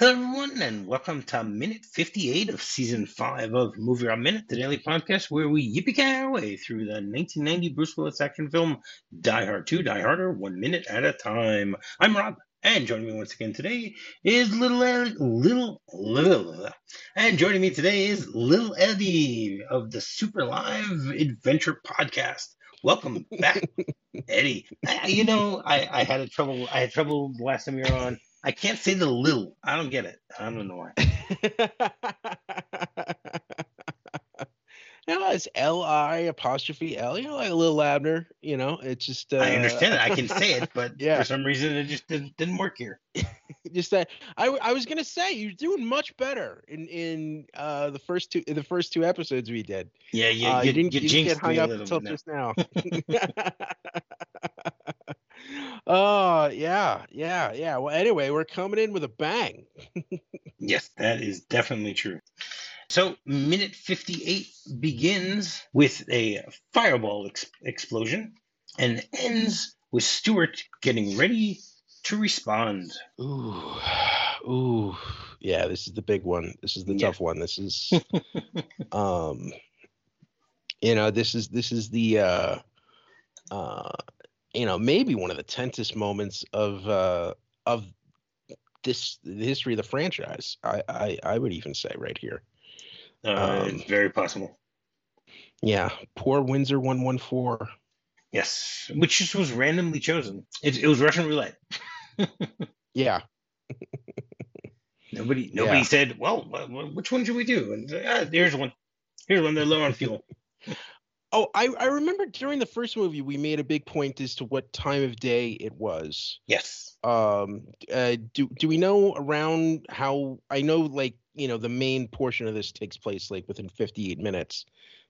Hello, everyone, and welcome to minute 58 of season 5 of Movie Rob Minute, the daily podcast where we yippee our way through the 1990 Bruce Willis action film Die Hard 2, Die Harder, one minute at a time. I'm Rob, and joining me once again today is Little Eddie, Little, Little, and joining me today is Little Eddie of the Super Live Adventure Podcast. Welcome back, Eddie. I, you know, I, I had a trouble. I had trouble the last time you were on. I can't say the little. I don't get it. I don't know why. know, it's L I apostrophe L. You know, like a little Abner. You know, it's just. Uh, I understand it. I can say it, but Yeah. for some reason it just didn't, didn't work here. just that. I, I was gonna say you're doing much better in in uh the first two the first two episodes we did. Yeah, you, uh, you, you didn't, you you didn't get hung up until now. just now. Oh yeah, yeah, yeah. Well, anyway, we're coming in with a bang. Yes, that is definitely true. So, minute 58 begins with a fireball ex- explosion and ends with Stewart getting ready to respond. Ooh, ooh, yeah. This is the big one. This is the Yeah. tough one. This is, um, you know, this is this is the, uh, uh, you know, maybe one of the tensest moments of uh of this the history of the franchise. I I, I would even say right here. Uh, Um, very possible. Yeah, poor Windsor one one four. Yes, which just was randomly chosen. It, it was Russian roulette. Yeah, Nobody, nobody Yeah. said, "Well, wh- wh- which one should we do?" And uh, here's one. Here's one. They're low on fuel. Oh, I, I remember during the first movie we made a big point as to what time of day it was. Yes. Um, uh, do do we know around how? I know, like you know, the main portion of this takes place like within 58 minutes,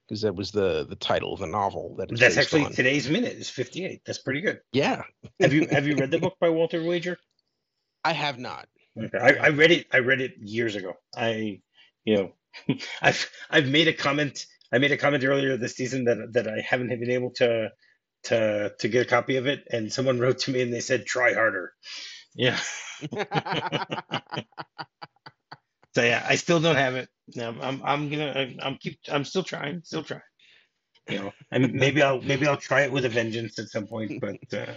because that was the the title of the novel that it's That's actually on. today's minute is 58. That's pretty good. Yeah, Have you have you read the book by Walter Wager? I have not. Okay. I, I read it. I read it years ago. I, you know, I've I've made a comment. I made a comment earlier this season that that I haven't been able to to to get a copy of it, and someone wrote to me and they said, "Try harder." Yeah. So yeah, I still don't have it. No, I'm I'm gonna I'm, I'm keep I'm still trying, still trying. You know, and maybe I'll maybe I'll try it with a vengeance at some point, but uh,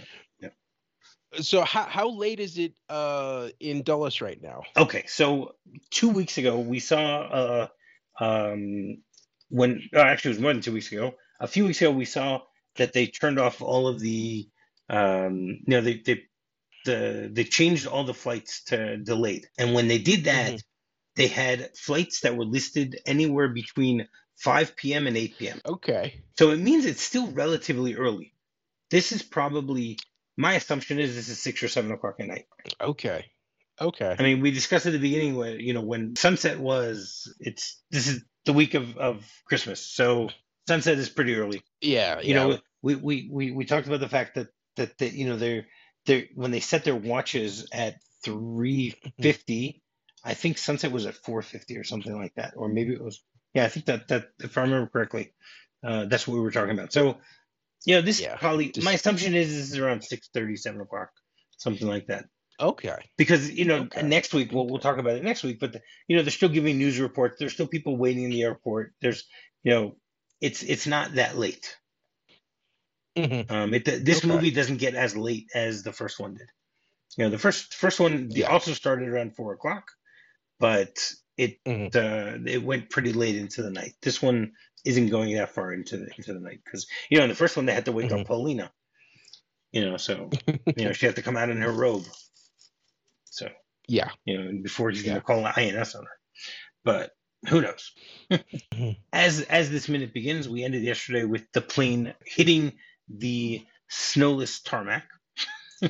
so how how late is it uh in Dulles right now? Okay, so two weeks ago we saw uh um when oh, actually it was more than two weeks ago. A few weeks ago we saw that they turned off all of the um you know they they the they changed all the flights to delayed. And when they did that, Mhm. they had flights that were listed anywhere between 5 p.m. and 8 p.m. Okay. So it means it's still relatively early. This is probably my assumption is this is six or seven o'clock at night. Okay. Okay. I mean, we discussed at the beginning when you know when sunset was. It's this is the week of of Christmas, so sunset is pretty early. Yeah. You yeah. know, we we we we talked about the fact that that that you know they're they're, when they set their watches at three fifty. I think sunset was at four fifty or something like that, or maybe it was. Yeah, I think that that if I remember correctly, uh, that's what we were talking about. So, you know, this Yeah, probably just- my assumption is this is around six thirty, seven o'clock, something like that okay. because you know Okay. next week we'll, we'll talk about it next week but the, you know they're still giving news reports there's still people waiting in the airport there's you know it's it's not that late Mhm. um it this Okay. movie doesn't get as late as the first one did you know the first first one Yeah. also started around four o'clock but it Mhm. uh it went pretty late into the night this one isn't going that far into the into the night because you know in the first one they had to wake Mm-hmm. up paulina you know so you know she had to come out in her robe so Yeah. you know, before he's going to call an INS on her. But who knows? Mhm. as as this minute begins, we ended yesterday with the plane hitting the snowless tarmac,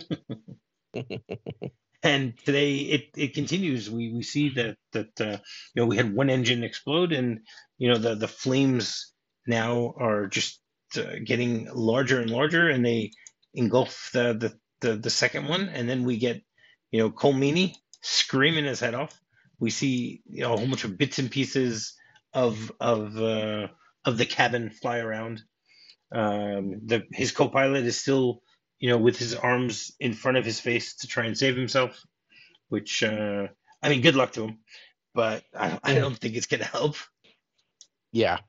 and today it it continues. We we see that that uh, you know we had one engine explode, and you know the the flames now are just uh, getting larger and larger, and they engulf the the the, the second one, and then we get you know Colm Meaney screaming his head off. We see you know a whole bunch of bits and pieces of of uh, of the cabin fly around. Um, the his co-pilot is still you know with his arms in front of his face to try and save himself, which uh, I mean, good luck to him, but I, I don't think it's gonna help. Yeah.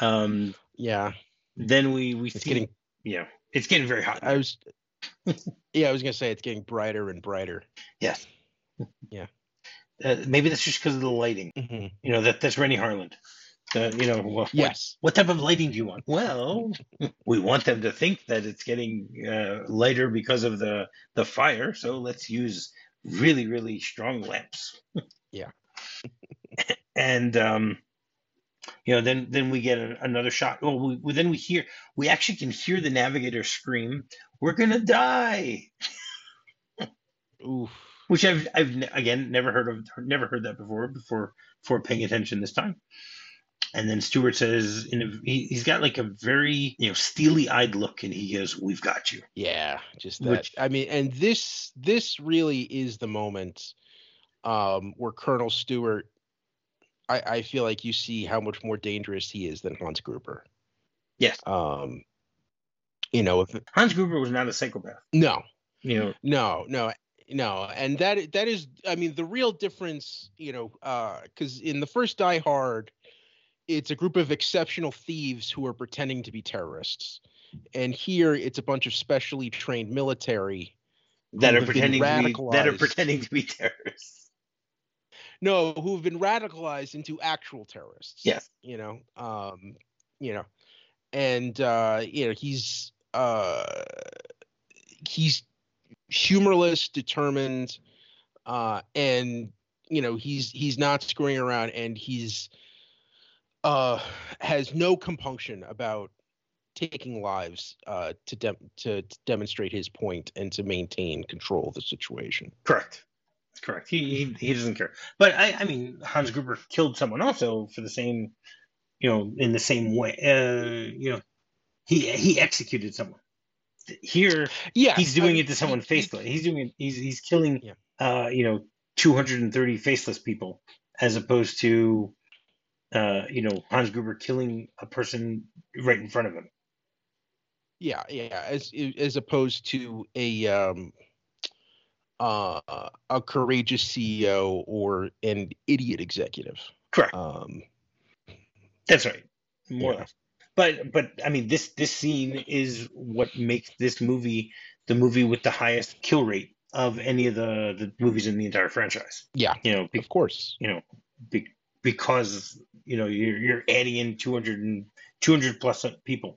Um, Yeah. then we we It's see, getting yeah, it's getting very hot. I was Yeah, I was gonna say it's getting brighter and brighter. yes. Yeah. Uh, maybe that's just because of the lighting. hmm You know that that's Renny Harlin. Uh, you know what, Yes. what type of lighting do you want? Well, we want them to think that it's getting uh, lighter because of the the fire, so let's use really really strong lamps. Yeah. and um, you know, then then we get a, another shot. Well, we, we then we hear we actually can hear the navigator scream, "We're gonna die!" Oof. Which I've I've again never heard of, never heard that before before before paying attention this time. And then Stewart says, in a, he, he's got like a very you know steely eyed look, and he goes, "We've got you." Yeah, just that. Which- I mean, and this this really is the moment um where Colonel Stewart I, I feel like you see how much more dangerous he is than Hans Gruber. Yes. Um you know, if Hans Gruber was not a psychopath. no, You know, no, no, no, and that that is, I mean, the real difference, you know, because in the first Die Hard, it's a group of exceptional thieves who are pretending to be terrorists, and here it's a bunch of specially trained military. that are pretending to be that are pretending to be terrorists. No, who have been radicalized into actual terrorists. Yes. you know, um, you know, and uh, you know he's uh, he's humorless, determined, uh, and you know he's he's not screwing around, and he's uh, has no compunction about taking lives uh, to to, to demonstrate his point and to maintain control of the situation. Correct. Correct. He, he he doesn't care. But I I mean Hans Gruber killed someone also for the same, you know, in the same way. Uh, you know, he he executed someone. Here Yeah, he's I doing mean, it to someone he- faceless. He's doing it. He's he's killing. Yeah. Uh, you know, 230 faceless people as opposed to, uh, you know, Hans Gruber killing a person right in front of him. Yeah, yeah, as as opposed to a um uh a courageous CEO or an idiot executive. Correct. Um That's right. More or less. But but I mean this this scene is what makes this movie the movie with the highest kill rate of any of the, the movies in the entire franchise. yeah, You know, be, of course. you know, be, because you know you're you're adding in 200 and 200 plus people.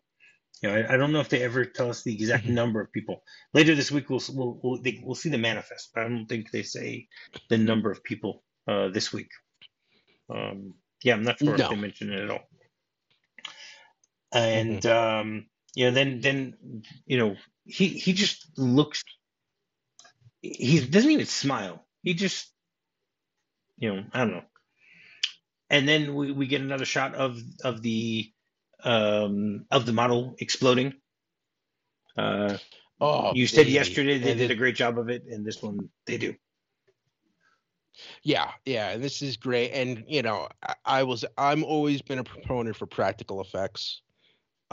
You know, I, I don't know if they ever tell us the exact Mhm. number of people. Later this week we'll we'll we'll, they, we'll see the manifest, but I don't think they say the number of people uh, this week. Um, yeah, I'm not sure No. if they mention it at all. And um, you know, then then you know he he just looks. He doesn't even smile. He just, you know, I don't know. And then we, we get another shot of of the um of the model exploding. Uh, Oh, you said baby. yesterday they And did it- a great job of it, and this one they do. Yeah, yeah, and this is great. And you know, I, I was I'm always been a proponent for practical effects.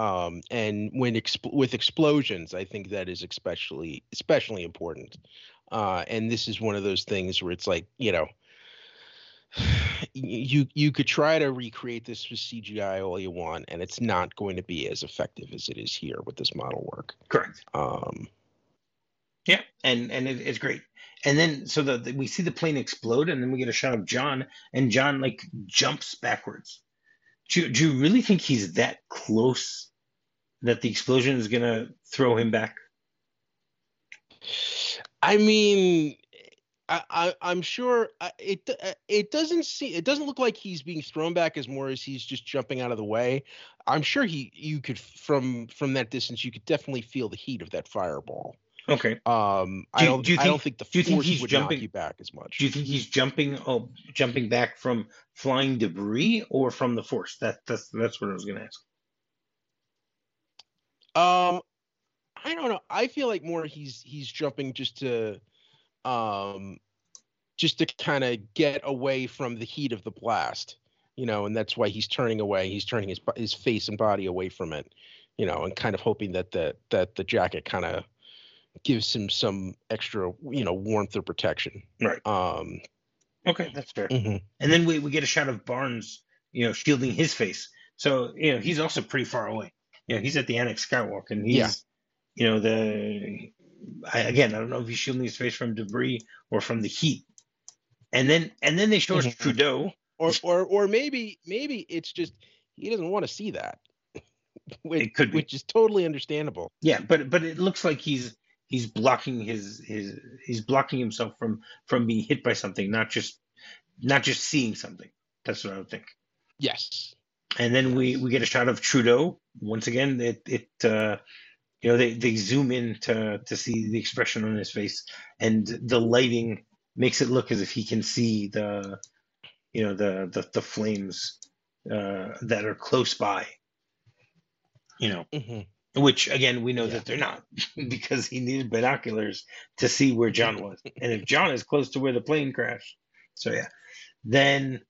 Um, and when exp- with explosions, I think that is especially especially important. Uh, and this is one of those things where it's like you know, you you could try to recreate this with CGI all you want, and it's not going to be as effective as it is here with this model work. Correct. Um, Yeah, and and it, it's great. And then so the, the we see the plane explode, and then we get a shot of John, and John like jumps backwards. Do you, do you really think he's that close that the explosion is gonna throw him back? I mean, I, I I'm sure it it doesn't see it doesn't look like he's being thrown back as more as he's just jumping out of the way. I'm sure he you could from from that distance you could definitely feel the heat of that fireball. Okay. Um, I Do you- don't do you I don't think- think the do you think he's would jumping- back as much. Do you think he's jumping oh jumping back from flying debris or from the force? That that's that's what I was gonna ask. Um, I don't know. I feel like more he's he's jumping just to, um, just to kind of get away from the heat of the blast, you know, and that's why he's turning away. He's turning his his face and body away from it, you know, and kind of hoping that the that the jacket kind of gives him some extra, you know, warmth or protection. Right. Um, Okay, that's fair. Mhm. And then we, we get a shot of Barnes, you know, shielding his face. So, you know, he's also pretty far away. You know, he's at the Annex Skywalk and he's, Yeah. you know, the, I, again, I don't know if he's shielding his face from debris or from the heat. And then, and then they show us Mhm. Trudeau. Or or or maybe maybe it's just he doesn't want to see that. which, It could be. which is totally understandable. Yeah, but, but it looks like he's, he's blocking his, his, he's blocking himself from, from being hit by something, not just, not just seeing something. That's what I would think. Yes. and then we we get a shot of Trudeau once again. It it uh, you know they they zoom in to to see the expression on his face, and the lighting makes it look as if he can see the you know the the, the flames uh, that are close by. You know, Mhm. which again we know Yeah. that they're not because he needed binoculars to see where John was, and if John is close to where the plane crashed, so yeah, then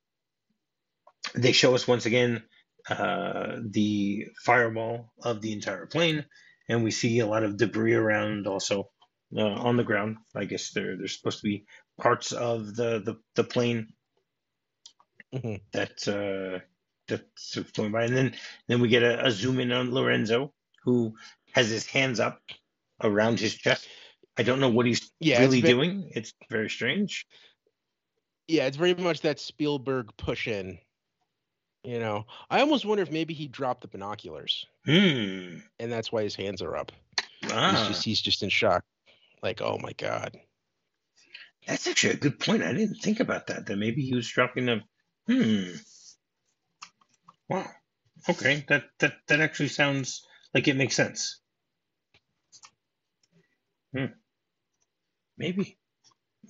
they show us once again uh, the fireball of the entire plane, and we see a lot of debris around also uh, on the ground. I guess there there's supposed to be parts of the the, the plane Mhm. that uh, that's going by, and then then we get a, a zoom in on Lorenzo, who has his hands up around his chest. I don't know what he's Yeah, it's really ve- doing. It's very strange. Yeah, it's very much that Spielberg push in. You know, I almost wonder if maybe he dropped the binoculars Hmm. and that's why his hands are up. He's Ah, just he's just in shock. Like, oh my god. that's actually a good point. I didn't think about that. That maybe he was dropping them. Hmm. Wow. Okay. That that that actually sounds like it makes sense. Hmm. Maybe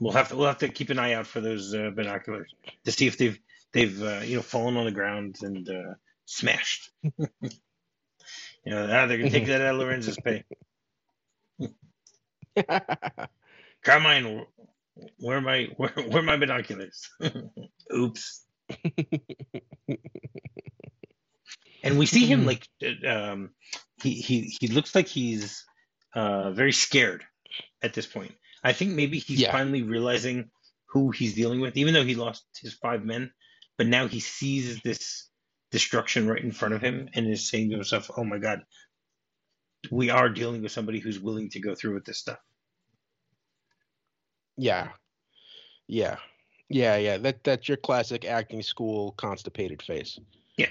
we'll have to we'll have to keep an eye out for those uh, binoculars to see if they've they've uh, you know fallen on the ground and uh, smashed. you know, ah, they're gonna take that out of Lorenzo's pay. Carmine, where are my where, where are my binoculars? Oops. and we see him like uh, um, he he he looks like he's uh, very scared at this point. I think maybe he's Yeah. finally realizing who he's dealing with, even though he lost his five men. But now he sees this destruction right in front of him and is saying to himself, "Oh my God, we are dealing with somebody who's willing to go through with this stuff." yeah. Yeah. Yeah, yeah. That that's your classic acting school constipated face. Yeah,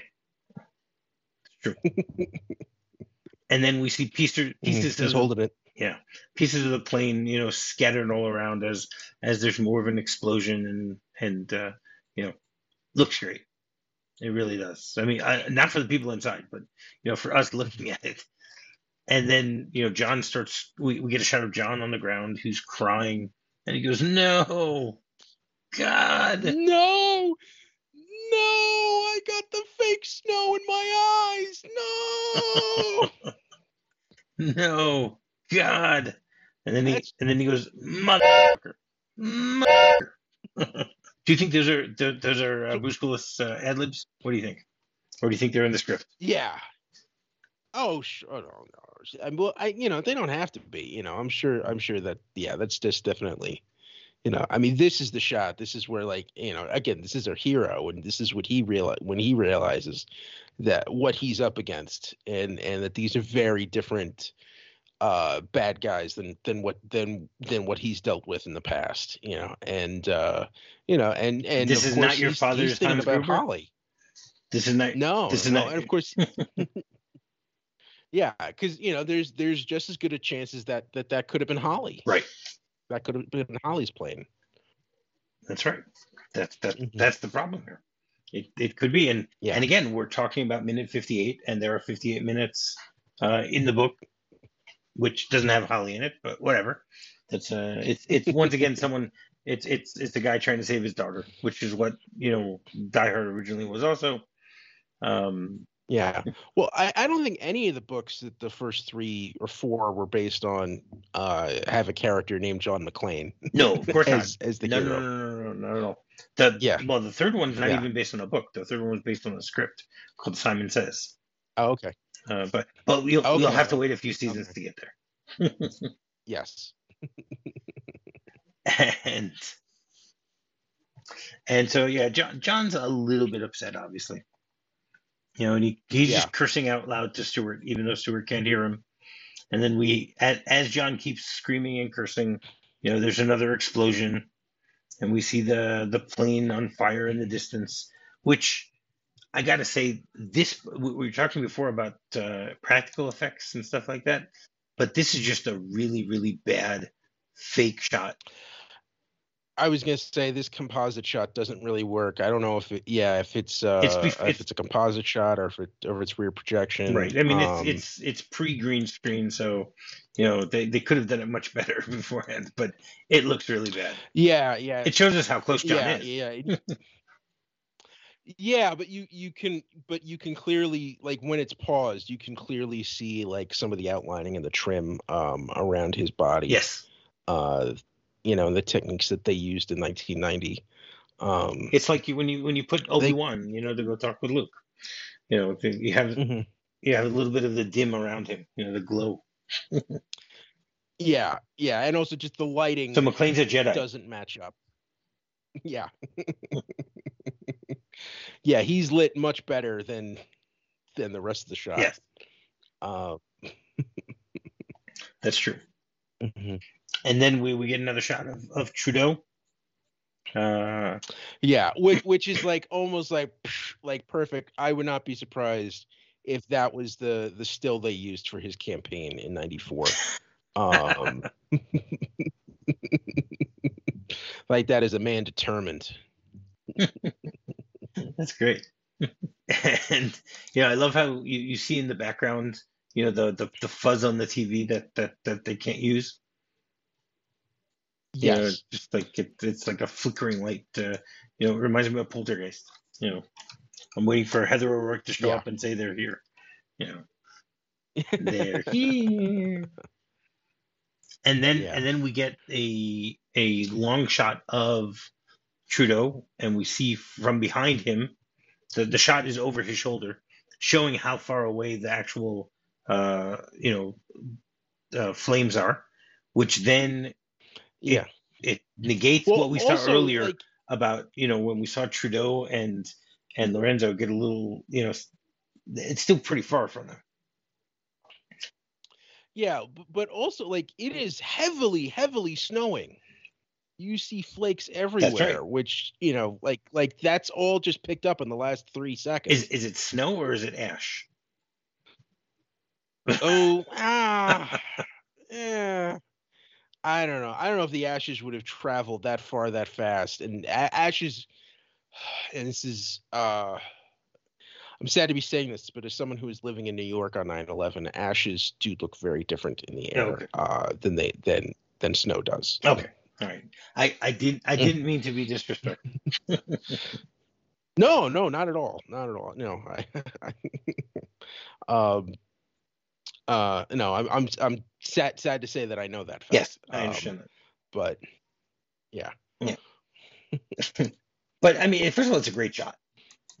true. and then we see pieces pieces He's of holding it. yeah pieces of the plane you know scattered all around as as there's more of an explosion and and uh, you know looks great. It really does. I mean, I, not for the people inside, but you know, for us looking at it. And then you know, John starts. We, we get a shot of John on the ground who's crying, and he goes, "No, God, No. No, I got the fake snow in my eyes. No. no, God." And then he That's- and then he goes, "Motherfucker, mother." do you think those are those are uh, Bruce Willis uh, ad libs? What do you think? Or do you think they're in the script? yeah. Oh, sure. No, no. I, well, I, you know, they don't have to be. You know, I'm sure. I'm sure that. Yeah, that's just definitely. You know, I mean, this is the shot. This is where, like, you know, again, this is our hero, and this is what he realize when he realizes that what he's up against, and and that these are very different uh bad guys than than what than than what he's dealt with in the past you know and uh you know and and This is not your father's he's about Gruber? holly This is not. no, This is no, not- and of course, yeah, because you know, there's there's just as good a chances that that that could have been Holly. Right. That could have been Holly's plane. That's right. That's that, Mhm. that's the problem here. It it could be, and Yeah. and again, we're talking about minute fifty eight, and there are fifty eight minutes uh, in the book, which doesn't have Holly in it, but whatever. That's uh, it's it's once again someone. It's it's it's the guy trying to save his daughter, which is what you know Die Hard originally was also. Um, Yeah. Well, I, I don't think any of the books that the first three or four were based on uh have a character named John McClane no, of course not. as as the No, no, hero. no, no, no, no, not at all. The Yeah. well, the third one's not Yeah. even based on a book. The third one was based on a script called Simon Says. Oh, okay. Uh, but but we'll, we'll have to wait a few seasons Okay. to get there. Yes. and And so yeah, John John's a little bit upset, obviously. You know, and he, he's Yeah. just cursing out loud to Stewart, even though Stewart can't hear him. And then we, as, as John keeps screaming and cursing, you know, there's another explosion, and we see the the plane on fire in the distance. Which I got to say, this we we were talking before about uh, practical effects and stuff like that, but this is just a really really bad fake shot. I was gonna say this composite shot doesn't really work. I don't know if it, yeah, if it's uh, It's bef- if it's- a composite shot or if it or if it's rear projection. Right. I mean, Um, it's it's it's pre green screen, so you know they, they could have done it much better beforehand, but it looks really bad. yeah, yeah, It shows us how close John yeah, is. yeah. yeah, but you you can but you can clearly like when it's paused, you can clearly see like some of the outlining and the trim um around his body. Yes, Uh, you know the techniques that they used in 1990. Um, it's like you when you when you put Obi Wan, you know, to go talk with Luke. You know, you have mhm. you have a little bit of the dim around him, you know, the glow. Yeah, yeah, and also just the lighting. So McClane's a Jedi. doesn't match up. Yeah. yeah, he's lit much better than than the rest of the shot. Yes, Uh, that's true. mhm. And then we, we get another shot of, of Trudeau. Uh, Yeah, which which is like almost like like perfect. I would not be surprised if that was the the still they used for his campaign in 94. Um like that is a man determined. That's great. and yeah, I love how you, you see in the background, you know, the, the, the fuzz on the TV that, that, that they can't use. You know, just like it, it's like a flickering light. Uh, you know, it reminds me of Poltergeist. You know, I'm waiting for Heather O'Rourke to show Yeah. up and say they're here. You know, they're here. And then Yeah. and then we get a a long shot of Trudeau, and we see from behind him, the the shot is over his shoulder, showing how far away the actual uh you know uh, flames are, which then yeah. it negates Well, what we saw also, earlier like, about you know when we saw Trudeau and and Lorenzo get a little you know it's still pretty far from them. Yeah, but also like it is heavily, heavily snowing. You see flakes everywhere, which you know, like like that's all just picked up in the last three seconds. Is is it snow or is it ash? oh, ah, yeah. I don't know. I don't know if the ashes would have traveled that far that fast. And a- ashes, and this is, uh, I'm sad to be saying this, but as someone who is living in New York on 9/11, ashes do look very different in the air Okay. uh, than they than than snow does. Okay, all right. I I didn't I didn't mean to be disrespectful. No, no, not at all. Not at all. No, I, I um, uh, no, I'm, I'm, I'm sad, sad to say that I know that fact. Yes, I Um, understand that. but yeah. yeah, But I mean, first of all, it's a great shot.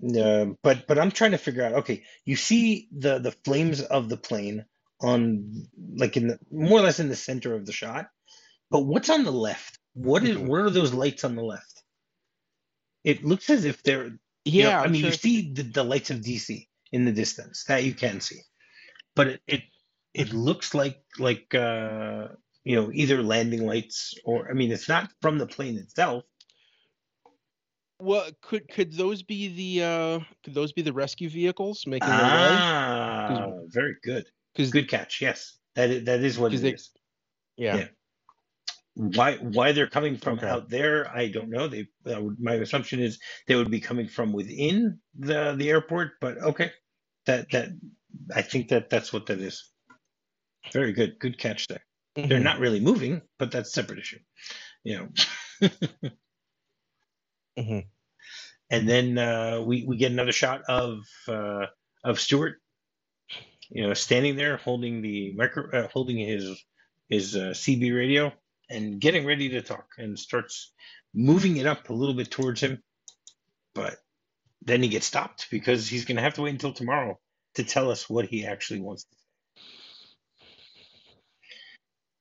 Um, but but I'm trying to figure out. Okay, you see the the flames of the plane on like in the more or less in the center of the shot. But what's on the left? What is Mhm. where are those lights on the left? It looks as if they're you know, yeah. I I'm mean, you see the, the lights of DC in the distance that you can see, but it it, it looks like like uh, you know either landing lights or I mean, it's not from the plane itself. well, could could those be the uh, could those be the rescue vehicles making their way? Ah, very good, Because good catch. Yes, that is, that is what it 'Cause they- is. yeah, yeah. Why why they're coming from Okay. out there, I don't know. They uh, would- my assumption is they would be coming from within the the airport, but okay, that that I think that that's what that is. Very good, good catch there. They're Mhm. not really moving, but that's a separate issue. You know. Mhm. And then uh, we we get another shot of uh, of Stewart, you know, standing there holding the micro, uh, holding his his uh, CB radio and getting ready to talk, and starts moving it up a little bit towards him, but then he gets stopped because he's going to have to wait until tomorrow to tell us what he actually wants. to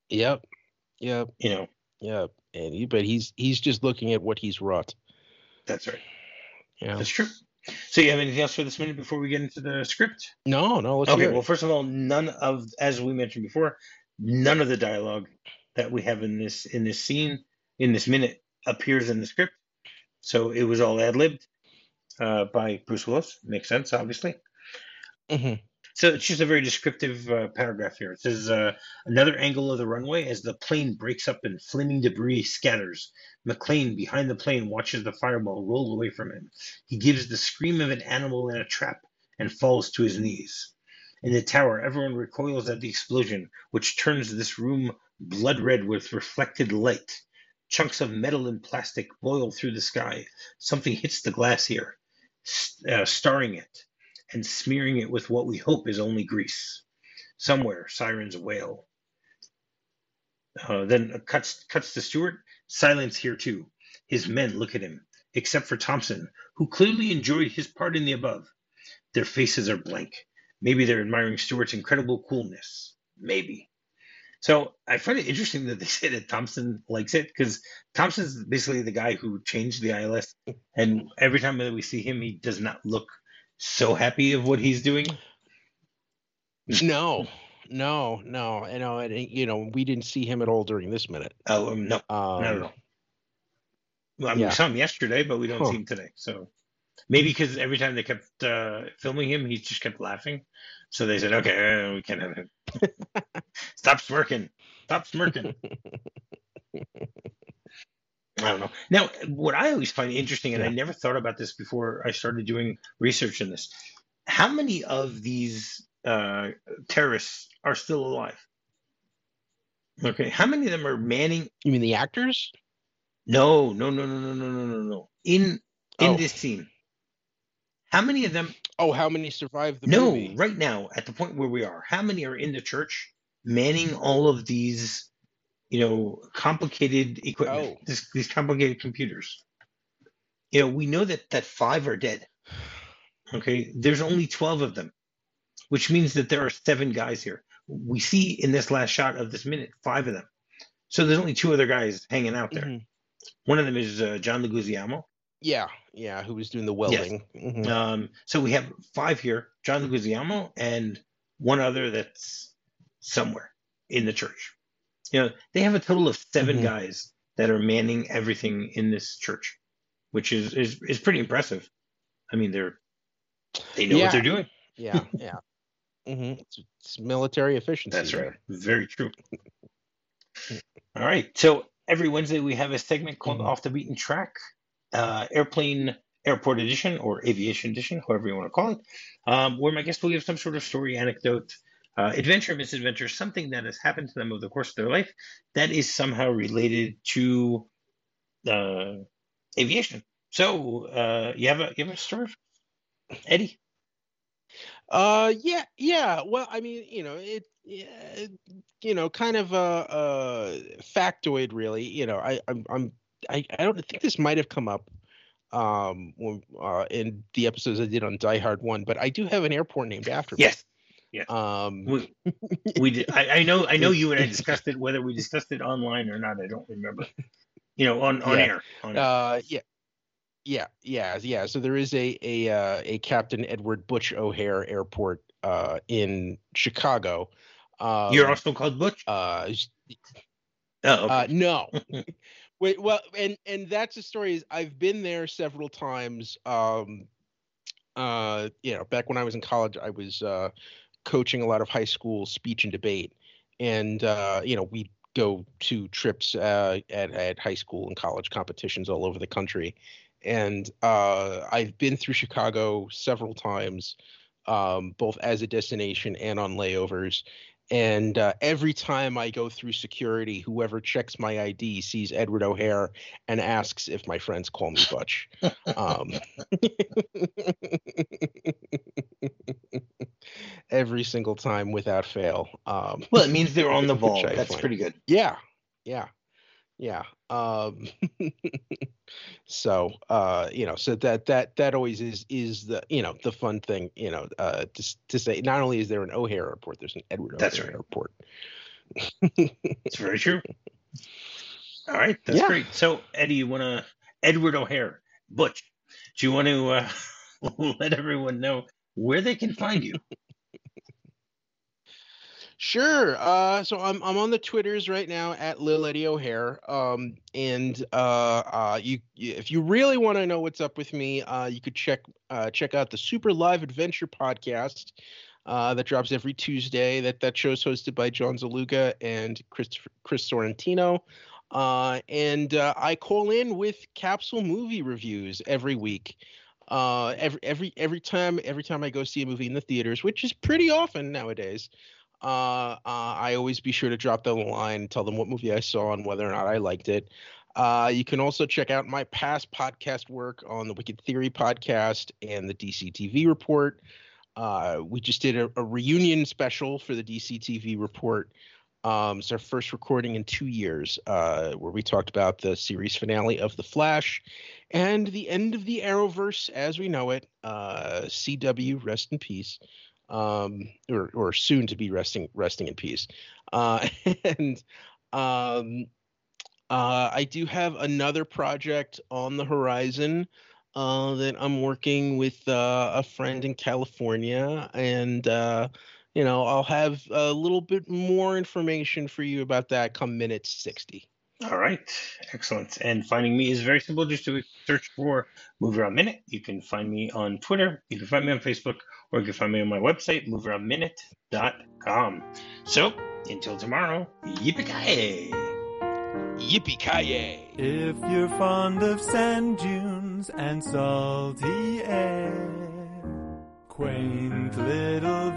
say. Yep. Yep. You know, Yep. And he, but he's he's just looking at what he's wrought. That's right. Yeah. That's true. So you have anything else for this minute before we get into the script? No, no. Let's Okay. Well, first of all, none of, as we mentioned before, none of the dialogue that we have in this in this scene in this minute appears in the script. So it was all ad libbed uh, by Bruce Willis. Makes sense, obviously. Mhm. So it's just a very descriptive uh, paragraph here. It says uh, another angle of the runway as the plane breaks up and flaming debris scatters. McClane, behind the plane, watches the fireball roll away from him. He gives the scream of an animal in a trap and falls to his knees. In the tower, everyone recoils at the explosion, which turns this room blood red with reflected light. Chunks of metal and plastic boil through the sky. Something hits the glass here, uh, starring it and smearing it with what we hope is only grease. Somewhere, sirens wail. Uh, then cuts cuts to Stewart. Silence here too. His men look at him, except for Thompson, who clearly enjoyed his part in the above. Their faces are blank. Maybe they're admiring Stewart's incredible coolness. Maybe. So I find it interesting that they say that Thompson likes it because Thompson's basically the guy who changed the ILS, and every time that we see him, he does not look so happy of what he's doing. No, no, no. You know, and you know, we didn't see him at all during this minute. Oh um, no, Um, not at all. Well, I mean, yeah. we saw him yesterday, but we don't Huh. see him today. So maybe because every time they kept uh, filming him, he just kept laughing. So they said, "Okay, uh, we can't have him. Stop smirking. Stop smirking." I don't know. Now, what I always find interesting, and I never thought about this before I started doing research in this, how many of these uh, terrorists are still alive? Okay, how many of them are manning You mean the actors? no, no, no, no, no, no, no, no, no. In in Oh. this scene, how many of them? Oh, how many survived the no, movie? right now at the point where we are, how many are in the church manning all of these, you know, complicated equipment, Oh. this, these complicated computers? You know, we know that that five are dead. Okay, there's only twelve of them, which means that there are seven guys here. We see in this last shot of this minute five of them. So there's only two other guys hanging out there. Mhm. One of them is uh, John Leguizamo. Yeah, yeah. Who was doing the welding? Mhm. Um, so we have five here: John Leguizamo and one other that's somewhere in the church. You know, they have a total of 7 Mhm. guys that are manning everything in this church, which is is is pretty impressive. I mean, they're they know Yeah. what they're doing. Yeah, yeah. mm-hmm. It's, it's military efficiency. That's right. Very true. All right. So every Wednesday we have a segment called Mhm. Off the Beaten Track, uh, Airplane Airport Edition or Aviation Edition, however you want to call it, um, where my guest will give some sort of story, anecdote, uh, adventure, misadventure, something that has happened to them over the course of their life that is somehow related to uh, aviation. So uh, you have a you have a story, Eddie? Uh, yeah, yeah. Well, I mean, you know, it, yeah, you know, kind of a, a factoid, really. You know, I, I'm, I'm, I, I don't think this might have come up, um, uh, in the episodes I did on Die Hard One, but I do have an airport named after me. Yes. Um, We, we did, I, I know I know you and I discussed it. Whether we discussed it online or not, I don't remember. You know, on on Yeah. air. On air. Uh, yeah, yeah, yeah, yeah. So there is a a uh, a Captain Edward Butch O'Hare Airport uh, in Chicago. Um, You're also called Butch. uh, Oh, okay. uh, no. Wait, well, and and that's the story. Is I've been there several times. Um, uh, you know, back when I was in college, I was uh, coaching a lot of high school speech and debate, and uh, you know, we go to trips uh, at at high school and college competitions all over the country, and uh, I've been through Chicago several times, um, both as a destination and on layovers. And uh, every time I go through security, whoever checks my ID sees Edward O'Hare and asks if my friends call me Butch. Um, every single time without fail. Um, well, it means they're on the ball. That's find- pretty good. yeah, yeah, yeah. Um, so uh, you know, so that that that always is is the you know the fun thing you know uh, to to say. Not only is there an O'Hare airport, there's an Edward That's O'Hare right. airport. It's very true. All right, that's Yeah. great. So, Eddie, you want to Edward O'Hare? Butch, do you want to uh, let everyone know where they can find you? Sure. Uh, so I'm I'm on the Twitters right now at Lil Eddie O'Hare. Um, and uh, uh, you, if you really want to know what's up with me, uh, you could check uh, check out the Super Live Adventure podcast. Uh, that drops every Tuesday. That that show's hosted by John Zaluga and Chris Chris Sorrentino. Uh, and uh, I call in with capsule movie reviews every week. Uh, every every every time every time I go see a movie in the theaters, which is pretty often nowadays. Uh, uh, I always be sure to drop them a line, tell them what movie I saw and whether or not I liked it. Uh, you can also check out my past podcast work on the Wicked Theory podcast and the DC TV report. Uh, we just did a, a, reunion special for the DC TV report. Um, it's our first recording in two years, uh, where we talked about the series finale of The Flash and the end of the Arrowverse as we know it. Uh, CW, rest in peace um, or or soon to be resting resting in peace. Uh, and um, uh, I do have another project on the horizon uh, that I'm working with uh, a friend in California, and uh, you know I'll have a little bit more information for you about that come minute sixty. All right, excellent. And finding me is very simple. Just to search for Movie Rob Minute. You can find me on Twitter. You can find me on Facebook, or you can find me on my website, movierobminute.com. So until tomorrow, yippee ki Yippee ki If you're fond of sand dunes and salty air, quaint little